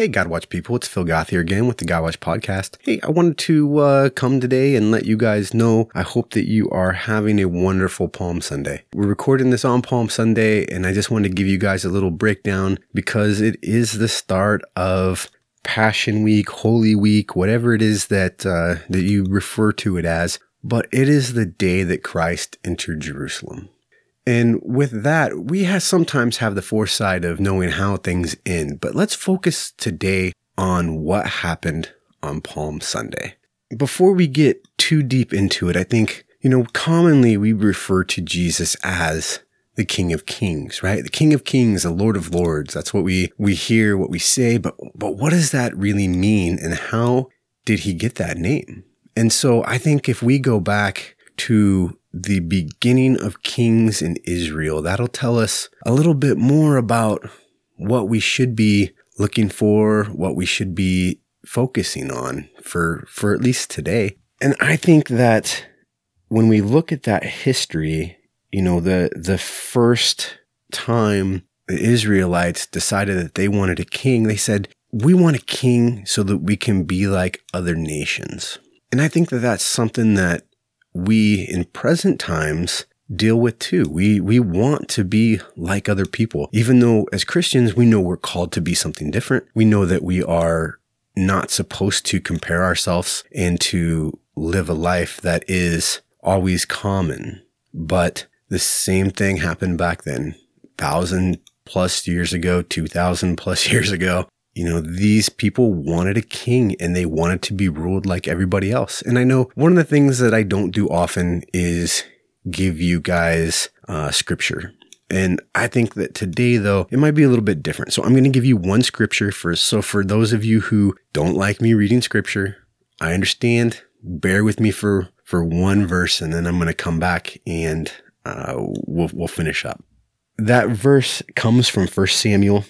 Hey, God Watch people, it's Phil Goth here again with the God Watch podcast. Hey, I wanted to uh, come today and let you guys know I hope that you are having a wonderful Palm Sunday. We're recording this on Palm Sunday, and I just wanted to give you guys a little breakdown because it is the start of Passion Week, Holy Week, whatever it is that uh, that you refer to it as. But it is the day that Christ entered Jerusalem. And with that, we have sometimes have the foresight of knowing how things end, but let's focus today on what happened on Palm Sunday. Before we get too deep into it, I think, you know, commonly we refer to Jesus as the King of Kings, right? The King of Kings, the Lord of Lords. That's what we, we hear, what we say, but, but what does that really mean? And how did he get that name? And so I think if we go back to the beginning of kings in Israel. That'll tell us a little bit more about what we should be looking for, what we should be focusing on for, for at least today. And I think that when we look at that history, you know, the, the first time the Israelites decided that they wanted a king, they said, we want a king so that we can be like other nations. And I think that that's something that we in present times deal with too. We we want to be like other people. Even though as Christians we know we're called to be something different. We know that we are not supposed to compare ourselves and to live a life that is always common. But the same thing happened back then. Thousand plus years ago, 2000 plus years ago you know, these people wanted a king and they wanted to be ruled like everybody else. And I know one of the things that I don't do often is give you guys uh, scripture. And I think that today, though, it might be a little bit different. So I'm going to give you one scripture first. So for those of you who don't like me reading scripture, I understand. Bear with me for, for one verse and then I'm going to come back and uh, we'll, we'll finish up. That verse comes from First Samuel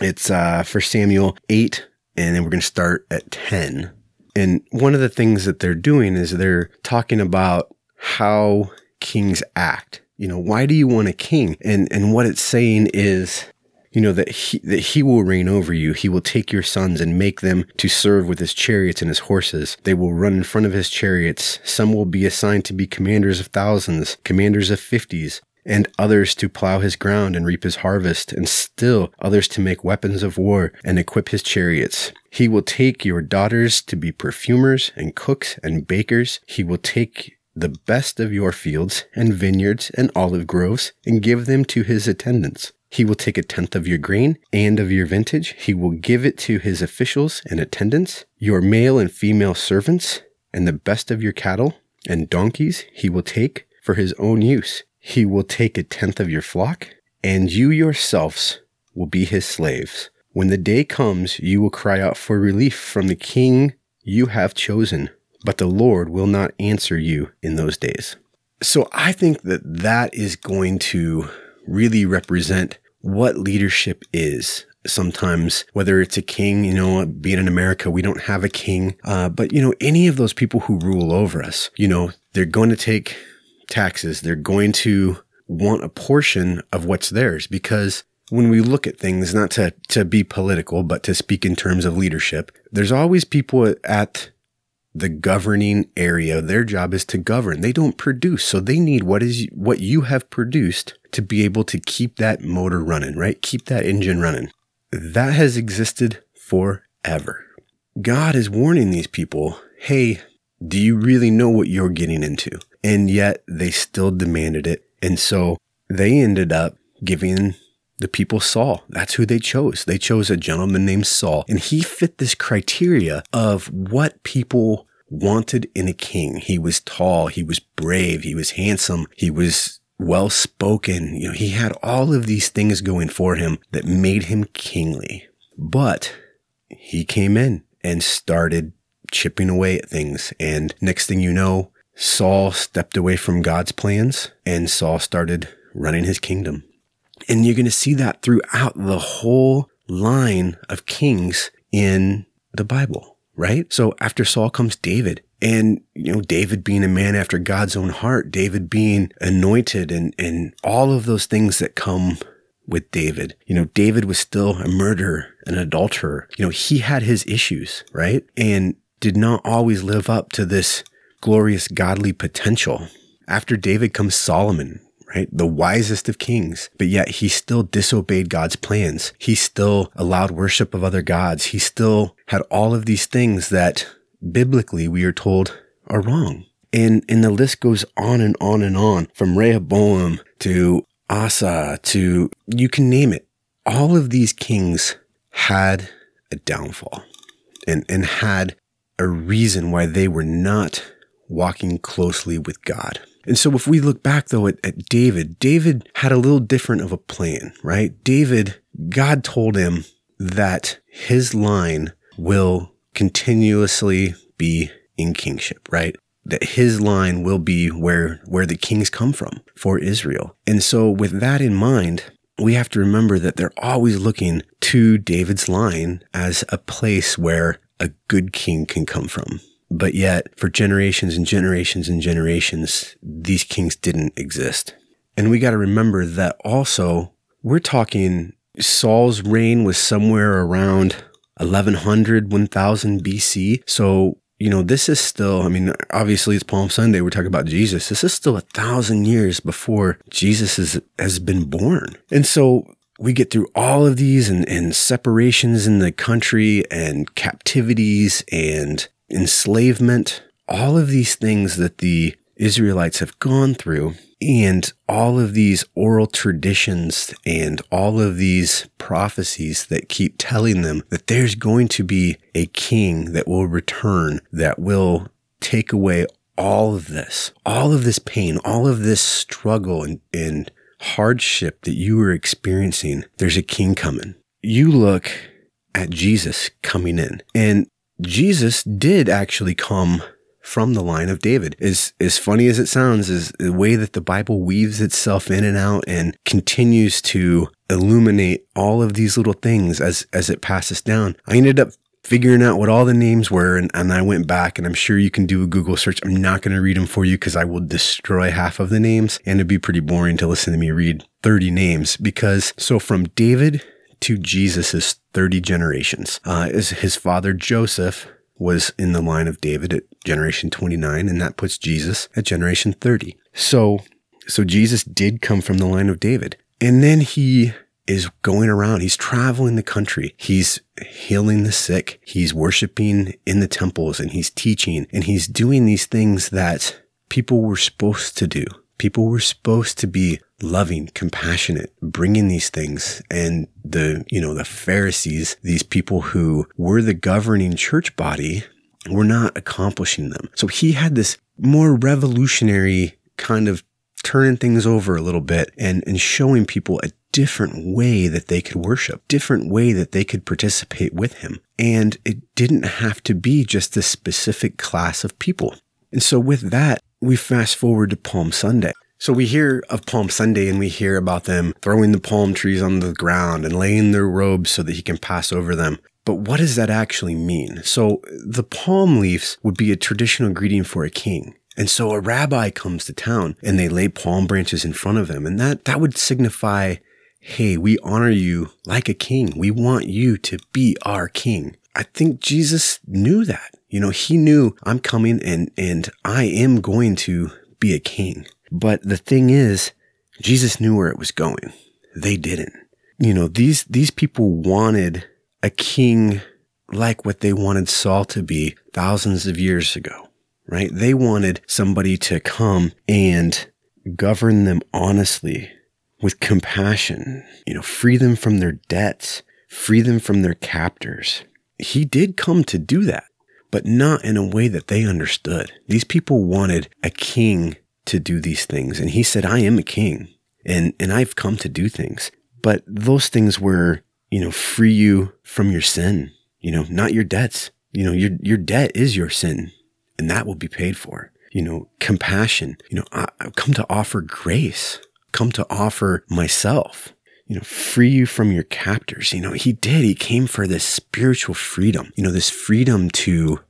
it's uh, for Samuel 8, and then we're going to start at 10. And one of the things that they're doing is they're talking about how kings act. You know, why do you want a king? And and what it's saying is, you know, that he that he will reign over you. He will take your sons and make them to serve with his chariots and his horses. They will run in front of his chariots. Some will be assigned to be commanders of thousands, commanders of fifties and others to plow his ground and reap his harvest, and still others to make weapons of war and equip his chariots. He will take your daughters to be perfumers and cooks and bakers. He will take the best of your fields and vineyards and olive groves and give them to his attendants. He will take a tenth of your grain and of your vintage. He will give it to his officials and attendants, your male and female servants, and the best of your cattle and donkeys he will take for his own use. He will take a tenth of your flock, and you yourselves will be his slaves. When the day comes, you will cry out for relief from the king you have chosen, but the Lord will not answer you in those days. So I think that that is going to really represent what leadership is. Sometimes, whether it's a king, you know, being in America, we don't have a king. Uh, but, you know, any of those people who rule over us, you know, they're going to take taxes. They're going to want a portion of what's theirs because when we look at things, not to, to be political, but to speak in terms of leadership, there's always people at the governing area. Their job is to govern. They don't produce. So they need what is what you have produced to be able to keep that motor running, right? Keep that engine running. That has existed forever. God is warning these people, Hey, do you really know what you're getting into? And yet they still demanded it. And so they ended up giving the people Saul. That's who they chose. They chose a gentleman named Saul. And he fit this criteria of what people wanted in a king. He was tall. He was brave. He was handsome. He was well spoken. You know, he had all of these things going for him that made him kingly. But he came in and started chipping away at things. And next thing you know, Saul stepped away from God's plans and Saul started running his kingdom. And you're going to see that throughout the whole line of kings in the Bible, right? So after Saul comes David. And, you know, David being a man after God's own heart, David being anointed and, and all of those things that come with David. You know, David was still a murderer, an adulterer. You know, he had his issues, right? And did not always live up to this glorious godly potential. After David comes Solomon, right? The wisest of kings, but yet he still disobeyed God's plans. He still allowed worship of other gods. He still had all of these things that biblically we are told are wrong. And, and the list goes on and on and on from Rehoboam to Asa to you can name it. All of these kings had a downfall and, and had a reason why they were not walking closely with God. And so if we look back though at, at, David, David had a little different of a plan, right? David, God told him that his line will continuously be in kingship, right? That his line will be where, where the kings come from for Israel. And so with that in mind, we have to remember that they're always looking to David's line as a place where a good king can come from. But yet, for generations and generations and generations, these kings didn't exist. And we got to remember that also, we're talking Saul's reign was somewhere around 1100, 1000 BC. So, you know, this is still, I mean, obviously it's Palm Sunday. We're talking about Jesus. This is still a thousand years before Jesus is, has been born. And so we get through all of these and, and separations in the country and captivities and enslavement, all of these things that the Israelites have gone through, and all of these oral traditions and all of these prophecies that keep telling them that there's going to be a king that will return that will take away all of this, all of this pain, all of this struggle and, and hardship that you are experiencing. There's a king coming. You look at Jesus coming in and Jesus did actually come from the line of David. As as funny as it sounds, is the way that the Bible weaves itself in and out and continues to illuminate all of these little things as as it passes down. I ended up figuring out what all the names were and, and I went back and I'm sure you can do a Google search. I'm not going to read them for you because I will destroy half of the names and it'd be pretty boring to listen to me read 30 names because so from David to Jesus' 30 generations. Uh, his father Joseph was in the line of David at generation 29, and that puts Jesus at generation 30. So, so Jesus did come from the line of David. And then he is going around. He's traveling the country. He's healing the sick. He's worshiping in the temples and he's teaching and he's doing these things that people were supposed to do. People were supposed to be loving, compassionate, bringing these things. And the, you know, the Pharisees, these people who were the governing church body, were not accomplishing them. So he had this more revolutionary kind of turning things over a little bit and, and showing people a different way that they could worship, different way that they could participate with him. And it didn't have to be just a specific class of people. And so with that, we fast forward to Palm Sunday. So we hear of Palm Sunday and we hear about them throwing the palm trees on the ground and laying their robes so that he can pass over them. But what does that actually mean? So the palm leaves would be a traditional greeting for a king. And so a rabbi comes to town and they lay palm branches in front of him. And that, that would signify, Hey, we honor you like a king. We want you to be our king. I think Jesus knew that. You know, he knew I'm coming and, and I am going to be a king. But the thing is, Jesus knew where it was going. They didn't. You know, these, these people wanted a king like what they wanted Saul to be thousands of years ago, right? They wanted somebody to come and govern them honestly with compassion, you know, free them from their debts, free them from their captors. He did come to do that, but not in a way that they understood. These people wanted a king to do these things. And he said, I am a king and, and I've come to do things. But those things were, you know, free you from your sin, you know, not your debts. You know, your, your debt is your sin and that will be paid for. You know, compassion, you know, I, I've come to offer grace, come to offer myself, you know, free you from your captors. You know, he did. He came for this spiritual freedom, you know, this freedom to,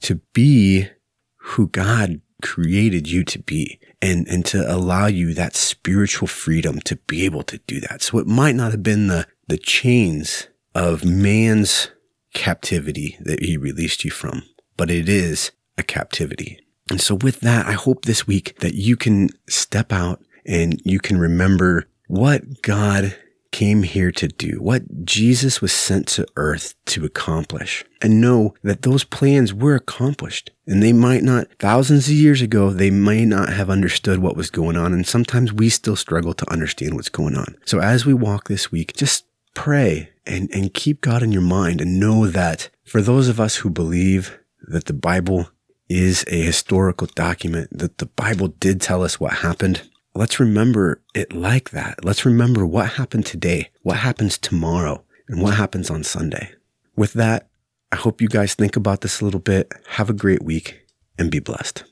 to be who God created you to be and, and to allow you that spiritual freedom to be able to do that. So it might not have been the, the chains of man's captivity that he released you from, but it is a captivity. And so with that, I hope this week that you can step out and you can remember what God came here to do, what Jesus was sent to earth to accomplish, and know that those plans were accomplished. And they might not, thousands of years ago, they may not have understood what was going on. And sometimes we still struggle to understand what's going on. So as we walk this week, just pray and, and keep God in your mind and know that for those of us who believe that the Bible is a historical document, that the Bible did tell us what happened, let's remember it like that. Let's remember what happened today, what happens tomorrow, and what happens on Sunday. With that, I hope you guys think about this a little bit. Have a great week and be blessed.